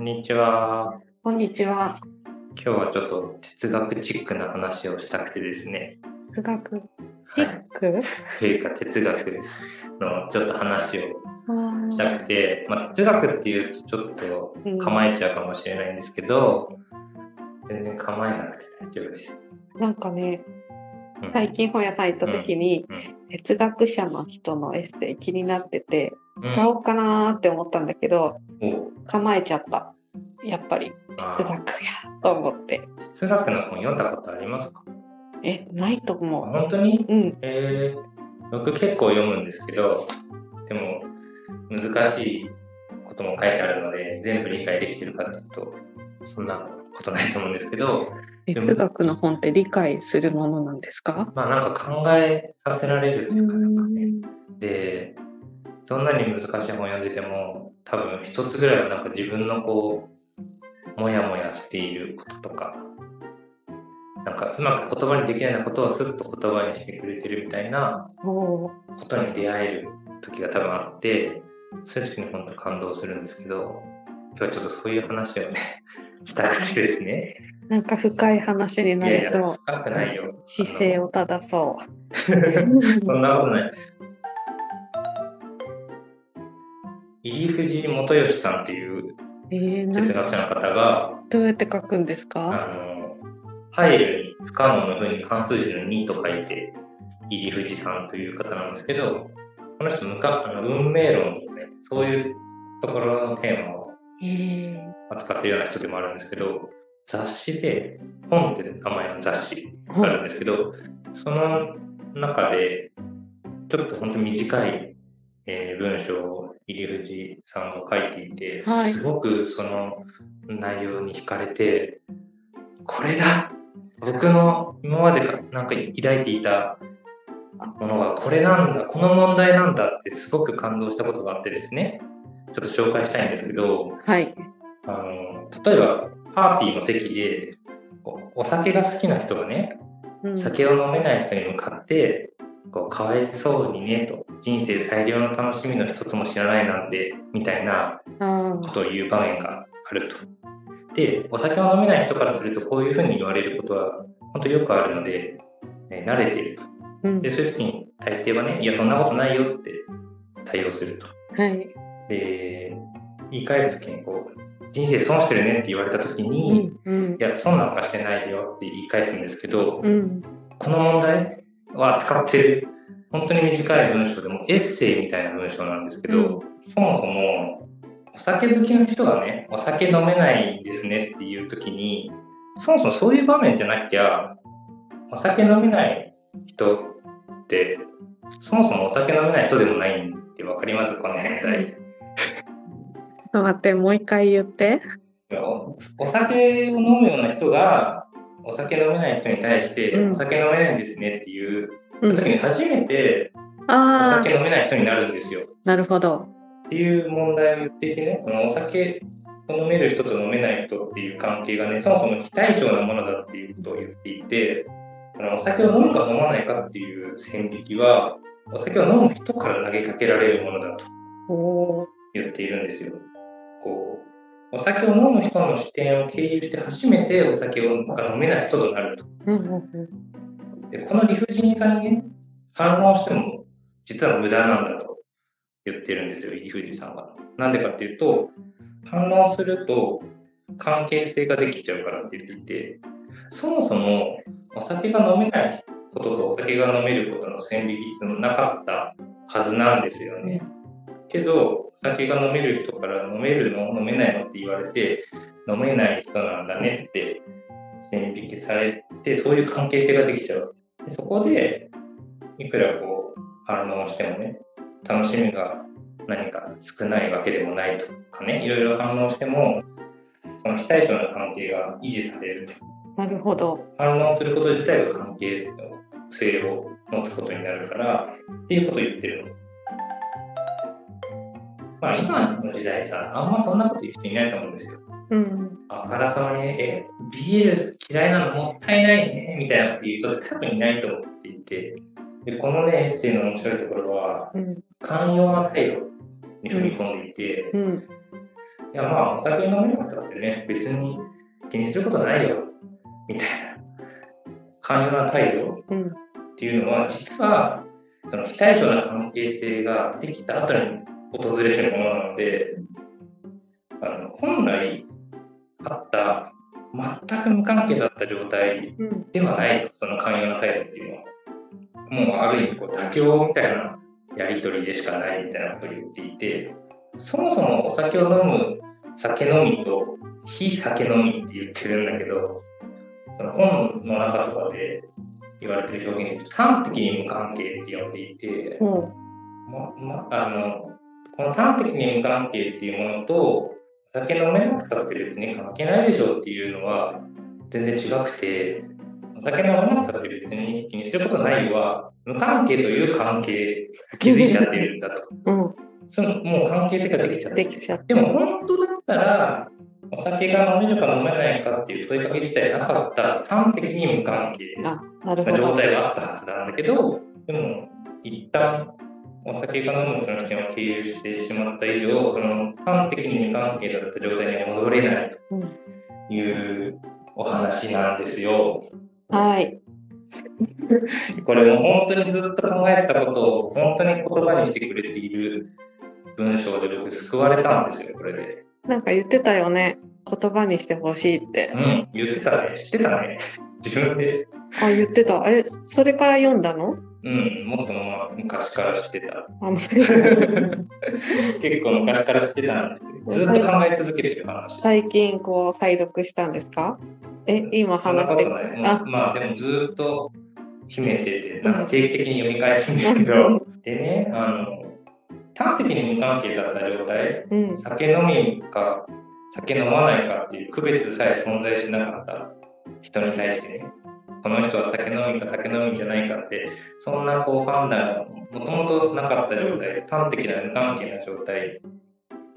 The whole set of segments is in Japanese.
こんにちは。こんにちは。今日はちょっと哲学チックな話をしたくてですね。哲学？チック、というか哲学のちょっと話をしたくて、まあ、哲学っていうとちょっと構えちゃうかもしれないんですけど、全然構えなくて大丈夫です。なんかね、うん最近本屋さん行った時に、うんうん哲学者の人のエッセイ気になってて、うん買おうかなーって思ったんだけど、お構えちゃった。やっぱり哲学やと思って。哲学の本読んだことありますか？え、ないと思う。本当に？うん。えー、僕結構読むんですけど、でも難しいことも書いてあるので、全部理解できてるかというと、そんなことないと思うんですけど、哲学の本って理解するものなんですか？まあなんか考えさせられるというか、なんかねんで、どんなに難しい本読んでても、多分一つぐらいはなんか自分のこう、もやもやしていることとか、なんかうまく言葉にできないようなことをすっと言葉にしてくれてるみたいなことに出会える時が多分あって、そういう時に本当感動するんですけど、今日はちょっとそういう話をね、したくてですね。なんか深い話にいやいや、なりそう。深くないよ。姿勢を正そあう。の そんなことない。入藤元義さんっていう哲学者の方が、どうやって書くんですか？あの、入るに不可能の風に関数字の2と書いて、入藤さんという方なんですけど、この人むかあの運命論とかね、そういうところのテーマをえー、扱っているような人でもあるんですけど、雑誌で、本って名前の雑誌があるんですけど、その中で、ちょっと本当に短い、えー文章を入藤さんが書いていて、はい。すごくその内容に惹かれて、これだ！僕の今までかなんか抱いていたものはこれなんだ、この問題なんだってすごく感動したことがあってですね、ちょっと紹介したいんですけど、はい。あの例えばパーティーの席でお酒が好きな人がねうん。酒を飲めない人に向かってこうかわいそうにねと人生最良の楽しみの一つも知らないなんてみたいなあことを言う場面があると。でお酒を飲めない人からするとこういうふうに言われることは本当よくあるので、え慣れていると。ーうんでそういう時に大抵はねいやそんなことないよって対応すると。はい。で言い返す時にこう人生損してるねって言われた時うに、ん。うんい。や、損なんかしてないよって言い返すんですけど、うん。この問題は使ってる、本当に短い文章でもエッセイみたいな文章なんですけど、うんそもそも、お酒好きの人がね、お酒飲めないんですねっていう時に、そもそもそういう場面じゃなきゃ、お酒飲めない人って、そもそもお酒飲めない人でもないんってわかりますこの問題。ちょっと待って、もう一回言って。おお酒を飲むような人がお酒飲めない人に対して、うんお酒飲めないんですねっていううん時に初めておあ酒飲めない人になるんですよ。あ、なるほど。っていう問題を言っていてねこのお酒を飲める人と飲めない人っていう関係がねそもそも非対称なものだっていうことを言っていてこのお酒を飲むか飲まないかっていう線引きはお酒を飲む人から投げかけられるものだと言っているんですよ。こうお酒を飲む人の視点を経由して初めてお酒をが飲めない人となると。でこの理不尽さにね、反応しても実は無駄なんだと言ってるんですよ、理不尽さんは。なんでかっていうと、反応すると関係性ができちゃうからって言っていて、そもそもお酒が飲めないこととお酒が飲めることの線引きっていうのなかったはずなんですよね。けど、お酒が飲める人から飲めるの飲めないのって言われて、飲めない人なんだねって線引きされて、そういう関係性ができちゃう。でそこで、いくらこう反応してもね、楽しみが何か少ないわけでもないとかね、いろいろ反応しても、その非対称な関係が維持されると。なるほど。反応すること自体が関係性を持つことになるから、っていうことを言ってるの。まあ今の時代さ、あんまそんなこと言う人いないと思うんですよ。うん。あからさまにね、え、ビール嫌いなのもったいないね、みたいなこと言う人って多分いないと思っていて、でこのね、エッセイの面白いところは、うん。寛容な態度に踏み込んでいて、うん。いやまあ、お酒飲めなくたってね、別に気にすることないよ、みたいな、寛容な態度うん。っていうのは、実は、その非対称な関係性ができた後に訪れるものなので、あの本来あった、全く無関係だった状態うん。ではないと、その寛容な態度っていうのは。もうある意味こう妥協みたいなやり取りでしかないみたいなことを言っていて、そもそもお酒を飲む酒飲みと非酒飲みって言ってるんだけど、その本の中とかで言われてる表現で端的に無関係って呼んでいて、もまま、あのこの端的に無関係っていうものとお酒飲めなくたって別に関係ないでしょうっていうのは全然違くてお酒飲めなくたって別に気にすることないは無関係という関係気づいちゃってるんだとう、うん。そのもう関係性ができちゃってできちゃっでも本当だったらお酒が飲めるか飲めないかっていう問いかけ自体なかったら端的に無関係あ、な状ど。態があったはずなんだけど、でも、一旦お酒が飲む人の視点を経由してしまった以上、その端的に無関係だった状態には戻れないうん。というお話なんですよ。はい。これも本当にずっと考えてたことを本当に言葉にしてくれている文章で僕救われたんですよ、これで。なんか言ってたよね。言葉にしてほしいってう。ん、言ってたね。知ってたね。自分で。あ、言ってた。え、それから読んだの？うん、もっとも昔から知ってた。結構昔から知ってたんですけど、ずっと考え続けてる話。最近こう再読したんですか？え、今話してことない。もうあ。まあでもずっと秘めてて、なんか定期的に読み返すんですけど、でね、あの、端的に無関係だった状態、うん。酒飲みか酒飲まないかっていう区別さえ存在しなかった人に対してね、この人は酒飲みか酒飲みじゃないかって、そんなこう判断がもともとなかった状態、端的な無関係な状態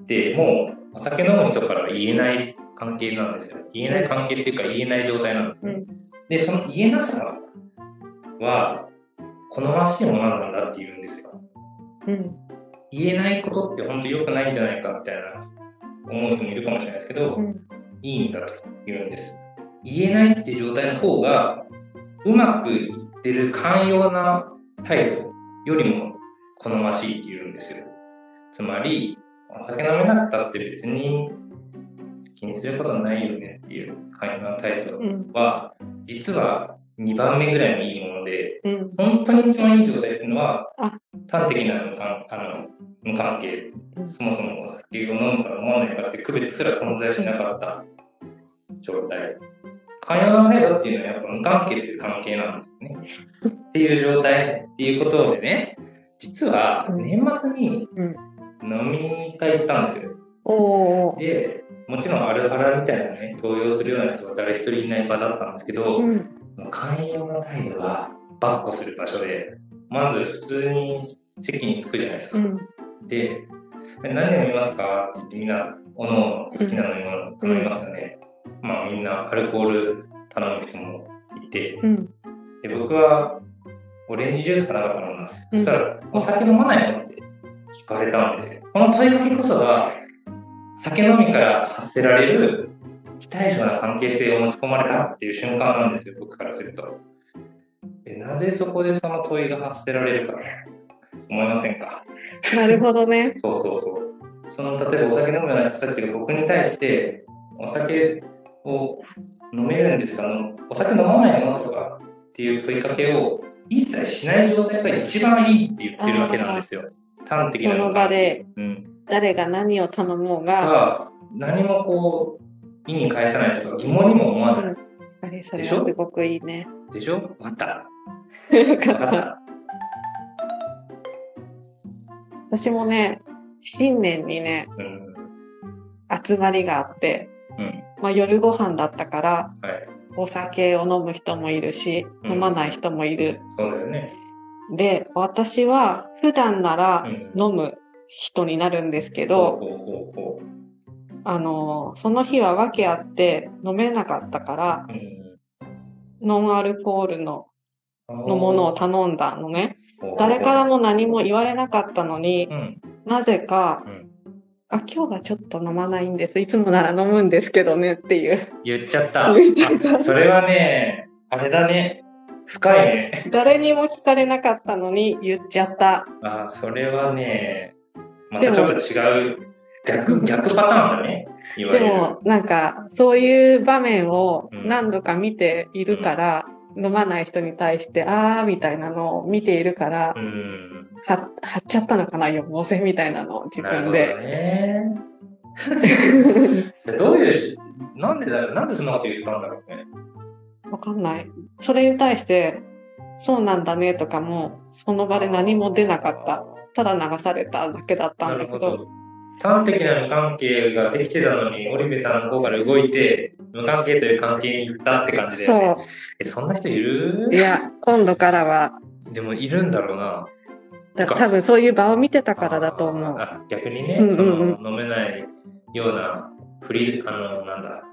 でもうお酒飲む人からは言えない関係なんですよ。言えない関係っていうか言えない状態なんですね。うん。で、その言えなさは好ましいものなんだって言うんですよ。うん。言えないことって本当良くないんじゃないかみたいな思う人もいるかもしれないですけど、うん。いいんだと言うんです。言えないっていう状態の方がうまくいってる寛容な態度よりも好ましいって言うんですよ。つまり、お酒飲めなくたって別に気にすることないよねっていう寛容な態度うん。は、実は2番目ぐらいにいいもので、うん。本当に一番いい状態っていうのはあ、端的な無関あの無関係うんそもそもお酒を飲むか飲まないかって区別すら存在しなかった状態。寛容な態度っていうのはやっぱ無関係という関係なんですね。っていう状態っていうことでね、実はうん年末にうん。飲み会行ったんですよ。おお。で、もちろんアルハラみたいなね、動揺するような人は誰一人いない場だったんですけど、うん。寛容な態度がばっこする場所で、まず普通に席に着くじゃないですか。うん。で、何飲みますか？って言ってみんな、おのおの好きな飲み物頼みますよね。まあみんなアルコール頼む人もいて、うん。で僕はオレンジジュースかなんか頼んだんですよ。うんそしたら、お酒飲まないのって聞かれたんですよ。この問いかけこそが、酒飲みから発せられる非対称な関係性を持ち込まれたっていう瞬間なんですよ、僕からすると。でなぜそこでその問いが発せられるか、思いませんか？なるほどね。そうそうそう。その例えばお酒飲むような人たちが僕に対して、お酒を飲めるんですか？お酒飲まないの？とかっていう問いかけを一切しない状態が一番いいって言ってるわけなんですよ。端的なその場でうん、誰が何を頼もうが。が何もこう意に介さないとか疑問にも思わない。うん。やっぱりそれはすごくいいね。でしょ？分かった。よか分かっ。た。私もね、新年にね、うん。集まりがあって、うん。まあ、夜ご飯だったから、はい。お酒を飲む人もいるし、うん飲まない人もいる。そうだよね。で、私は普段ならうん。飲む人になるんですけほど、あの、その日は訳あって飲めなかったから、う。うん。ノンアルコールののものを頼んだのね。誰からも何も言われなかったのにう、ん。なぜかうんあ、今日はちょっと飲まないんです。いつもなら飲むんですけどねっていう。言っちゃった。それはね、あれだね。深いね。誰にも聞かれなかったのに言っちゃった。あそれはね、またちょっと違う、逆、逆パターンだね。でも、なんか、そういう場面をうん何度か見ているから、飲まない人に対して、あーみたいなのを見ているからう、ん。は貼っちゃったのかな、予防線みたいなのを自なるほど分で。ね。どういうし、なんでだなんでそんなこと言ったんだろうね。わかんない。それに対して、そうなんだねとかも、その場で何も出なかった。ただ流されただけだったんだけど、。端的な無関係ができてたのに、織部さんの方から動いて、無関係という関係に行ったって感じで、そえ、そんな人いる？う。いや、今度からは、でもいるんだろうな。だ多分そういう場を見てたからだと思う。あ逆にね、うんうんうんその飲めないようなフリー、あの、なんだ、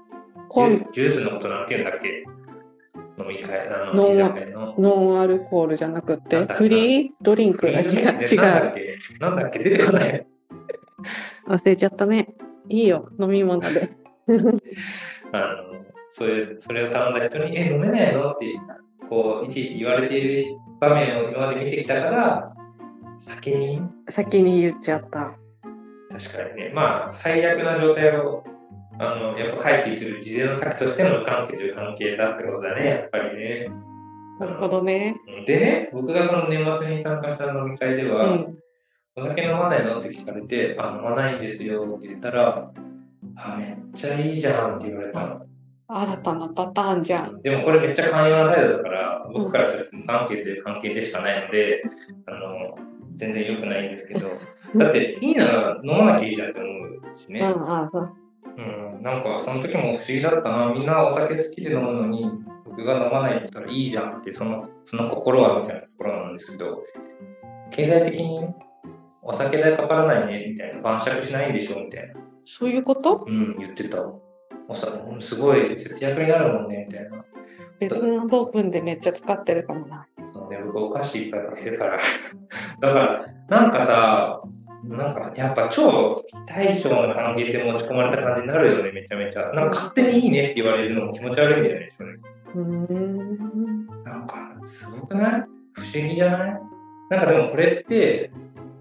ジュジュースのことなんて言うんだっけ？飲み会、あの、ノン。ノンアルコールじゃなくてフリードリンク。あ違う、違なんだっう。け？なんだっけ？出てこない。忘れちゃったね。いいよ、飲み物で。あの、そういう、それを頼んだ人に、え、飲めないの？って、こう、いちいち言われている場面を今まで見てきたから、先に、先に言っちゃった。確かにね、まあ、最悪な状態を、あの、やっぱ回避する事前の策としての無関係という関係だってことだね、やっぱりね。なるほどね。でね、僕がその年末に参加した飲み会でうは、ん。お酒飲まないの？って聞かれて、あ、飲まないんですよって言ったら、あ、めっちゃいいじゃんって言われたの。新たなパターンじゃん。でもこれめっちゃ寛容な態度だから、僕からすると無関係という関係でしかないので、あの、全然良くないんですけど、だっていいなら飲まなきゃいいじゃんって思うしね。うん、なんかその時も不思議だったな。みんなお酒好きで飲むのに、僕が飲まないんだったらいいじゃんって、そのその心はみたいなところなんですけど、経済的にねお酒代かからないねみたいな、晩酌しないんでしょみたいな。そういうこと？うん、言ってた。おさすごい節約になるもんねみたいな。別の部分でめっちゃ使ってるかもな。ね、僕お菓子いっぱいかけるから。だから、なんかさ、なんかやっぱ超大将の関係性持ち込まれた感じになるよね、めちゃめちゃ。なんか勝手にいいねって言われるのも気持ち悪いんだよね、正直うーん。なんか、すごくない？不思議じゃない？なんかでもこれって、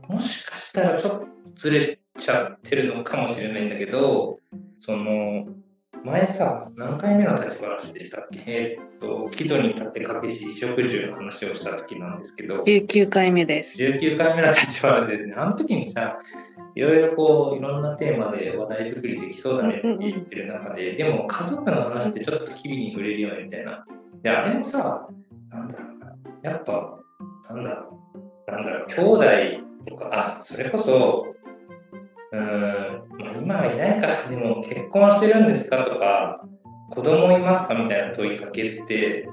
もしかしたらちょっとずれちゃってるのかもしれないんだけど、その、前さ、何回目の立ち話でしたっけ？えーっと、木戸に立ってかけし衣食住の話をした時なんですけど、19回目です。19回目の立ち話ですね。あの時にさ、いろいろこう、いろんなテーマで話題作りできそうだねって言ってる中で、でも家族の話ってちょっと機微に触れるよねみたいな。で、あれもさ、なんだろうな、やっぱ、なんだろう、なんだろう、兄弟とか、あ、それこそ、うん、今はいないから、でも結婚してるんですかとか、子供いますかみたいな問いかけって、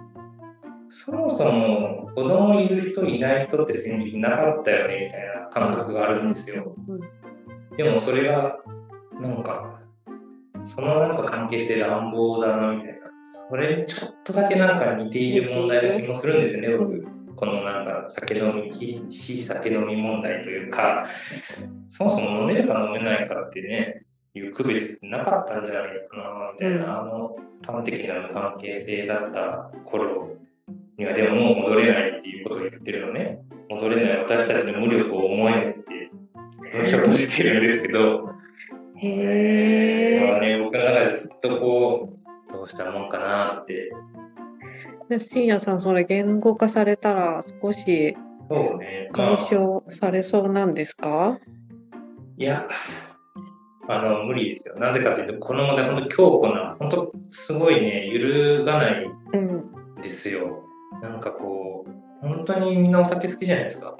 そもそも子供いる人いない人って戦時なかったよねみたいな感覚があるんですよ。でもそれが、なんか、そのなんか関係性乱暴だなみたいな。それにちょっとだけなんか似ている問題な気もするんですよね、僕。このなんか酒飲み、非非酒飲み問題というか、そもそも飲めるか飲めないかってね、いう区別なかったんじゃないかな、みたいな、あの端的な無関係性だった頃には、でももう戻れないっていうことを言ってるのね。戻れない私たちの無力を思えって、文章としてるんですけど、へまあね、僕の中でずっとこう、どうしたもんかなって。え。深夜さん、それ言語化されたら少しそうね。ま解あ消されそうなんですか、いや、あの、無理ですよ。なぜかというと、この問題、本当強固な、本当すごいね、揺るがないうん。んですよ。なんかこう、本当にみんなお酒好きじゃないですか。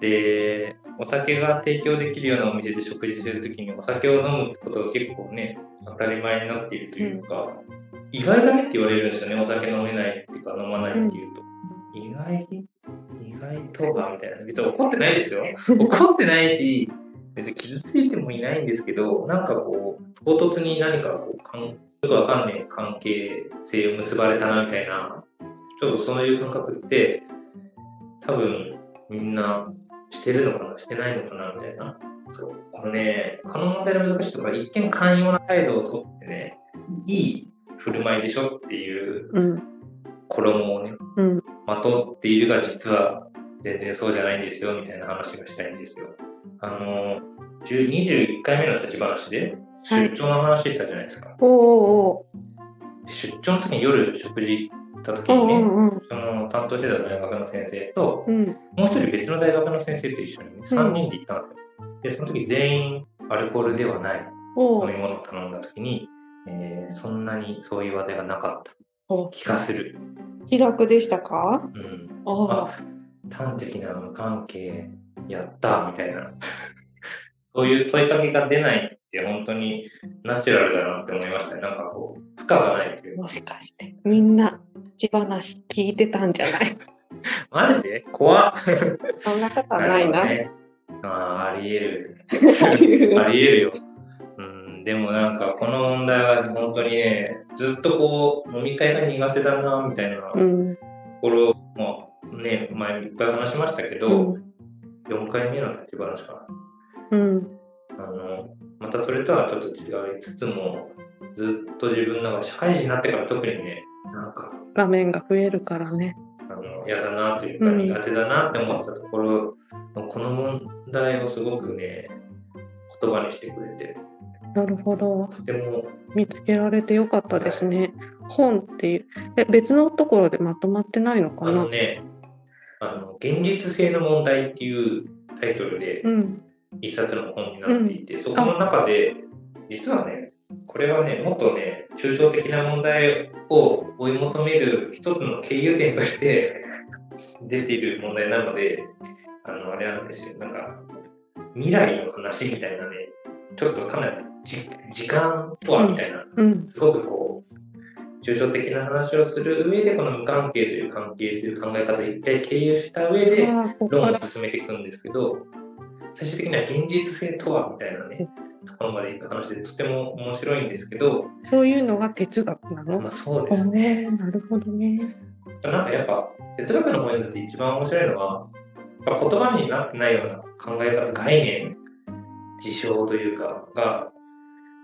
で、お酒が提供できるようなお店で食事するときにお酒を飲むってことが結構ね、当たり前になっているというか、意外だねって言われるんですよね、お酒飲めないっていうか、飲まないっていうと。意外意外とはみたいな。別に怒ってないですよ。怒ってないし、別に傷ついてもいないんですけど、なんかこう、唐突に何かこう、かんよくわかんない関係性を結ばれたなみたいな、ちょっとそういう感覚って、多分みんなしてるのかなしてないのかなみたいな。そう。このね、この問題の難しいところは一見寛容な態度をとってね、いい振る舞いでしょっていううん。衣をね、うん。まとっているが実は全然そうじゃないんですよみたいな話がしたいんですよ。あの、10 21回目の立ち話ではい出張の話したじゃないですか。おおおで出張の時に夜食事行った時うにね、んうんうんその担当してた大学の先生と、うん。もう一人別の大学の先生と一緒に、ね、3人で行ったんですよ。で、その時全員アルコールではないお飲み物を頼んだ時に、えーそんなにそういう話題がなかったお。気がする。気楽でしたか？うん。ああ、端的な無関係やったみたいな。そういう問いかけが出ないって本当にナチュラルだなって思いましたね。なんかこう、負荷がないというか。もしかしてみんな立ち話聞いてたんじゃない？マジで？怖っ。そんなことはないな。るほどねああ、あり得る。あり得るあり得るよ。うん、でもなんかこの問題は本当にね、ずっとこう飲み会が苦手だなみたいなとうん。ころもね、前いっぱい話しましたけど、うん。4回目の立ち話かうん。な。あの、またそれとはちょっと違いつつも、ずっと自分のが社会人になってから特にね、なんか、画面が増えるからね。あの嫌だなというかうん苦手だなって思ってたところのこの問題をすごくね、言葉にしてくれて、なるほど。とても見つけられてよかったですね。本っていう。え、別のところでまとまってないのかあなのね、あの現実性の問題っていうタイトルでうん。一冊の本になっていて、そこの中で、実はね、これはね、もっとね、抽象的な問題を追い求める一つの経由点として 出ている問題なので、あの、あれなんですよ、なんか、未来の話みたいなね、ちょっとかなりじ時間とはみたいな、うん。すごくこう、抽象的な話をする上で、この無関係という関係という考え方を一回経由した上で、論を進めていくんですけど、最終的には現実性とはみたいなね、ところまでいく話でとても面白いんですけど、そういうのが哲学なの？まあそうおですね。ーなるほどね。なんかやっぱ哲学の本にとって一番面白いのは、言葉になってないような考え方、概念、事象というかが、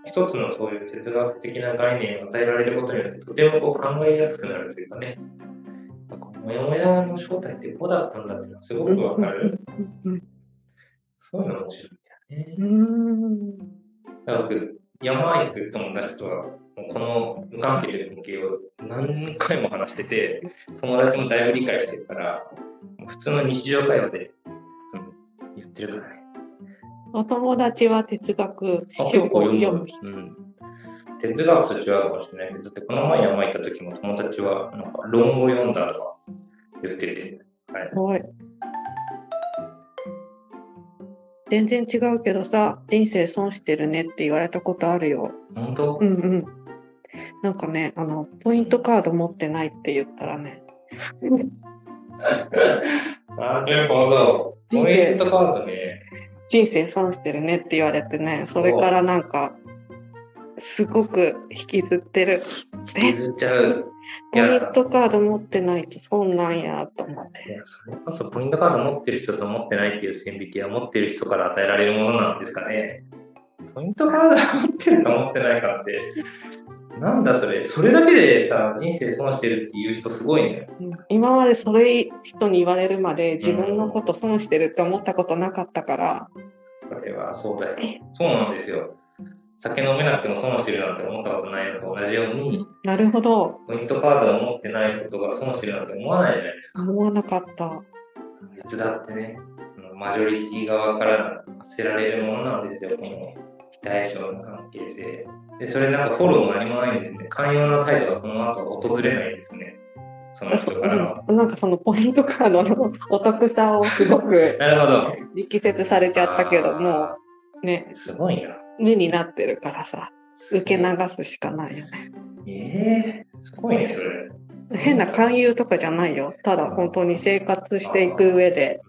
一つのそういう哲学的な概念を与えられることによって、とてもこう考えやすくなるというかね、なんかもやもやの正体ってこうだったんだっていうのはすごくわかる。うんそういうの面白いんだよね。うんうん。だから僕、山行く友達とは、この無関係という関係を何回も話してて、友達もだいぶ理解してるから、普通の日常会話で、うん、言ってるからね。お友達は哲学あ結構読む読む。うん。哲学と違うかもしれないけど、だってこの前山行った時も友達は、なんか論語読んだとか言ってて、はい。はい。全然違うけどさ、人生損してるねって言われたことあるよ。本当、うんうん。なんかね、あの、ポイントカード持ってないって言ったらね、なるほど。ポイントカードね。人生損してるねって言われてね、それからなんか、すごく引きずってる。え、削っちゃう。ポイントカード持ってないと損なんやと思っいて。やそれこそポイントカード持ってる人と持ってないっていう線引きは持ってる人から与えられるものなんですかね。ポイントカード持ってるか持ってないかって、なんだそれ。それだけでさ、人生損してるっていう人すごいね。うん今までそれ人に言われるまで自分のこと損してるって思ったことなかったから、それはそうだよ。そうなんですよ。酒飲めなくても損してるなんて思ったことないのと同じように、なるほど、ポイントカードを持ってないことが損してるなんて思わないじゃないですか。思わなかった。別だってね、マジョリティ側から発せられるものなんですよ、この非対称の関係性。で、それなんかフォローも何もないんですね。寛容な態度がその後訪れないんですね。その人からなんかそのポイントカードの お得さをすごくなるほど。力説されちゃったけどもあうねーすごいな。目になってるからさ受け流すしかないよねえー、すごいね、それ。変な勧誘とかじゃないよただ本当に生活していく上で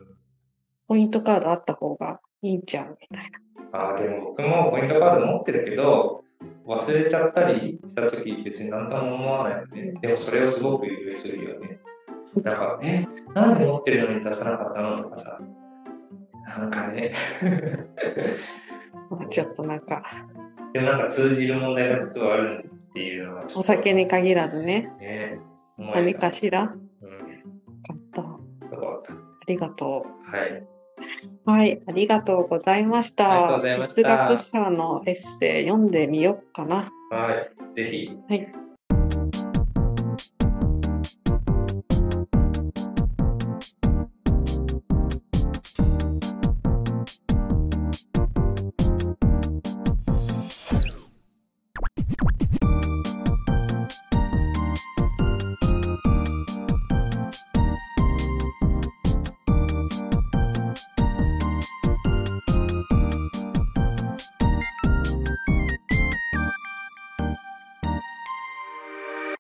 ポイントカードあった方がいいんちゃうみたいなあーでも僕もポイントカード持ってるけど、忘れちゃったりしたとき別に何とも思わないよね。でもそれをすごく言う人いるよね。なんか、え、なんで持ってるのに出さなかったのとかさ、なんかね。ま あちょっとなんか、でもなんか通じる問題が実はあるっていうのがお酒に限らずね、ね。何たかしら。うん。よかった。あよかった。りがとはい。う。はい、ありがとうございありがとうた。ございました哲学者のエッセイ読んでみようかな。はい。ぜひ。はい。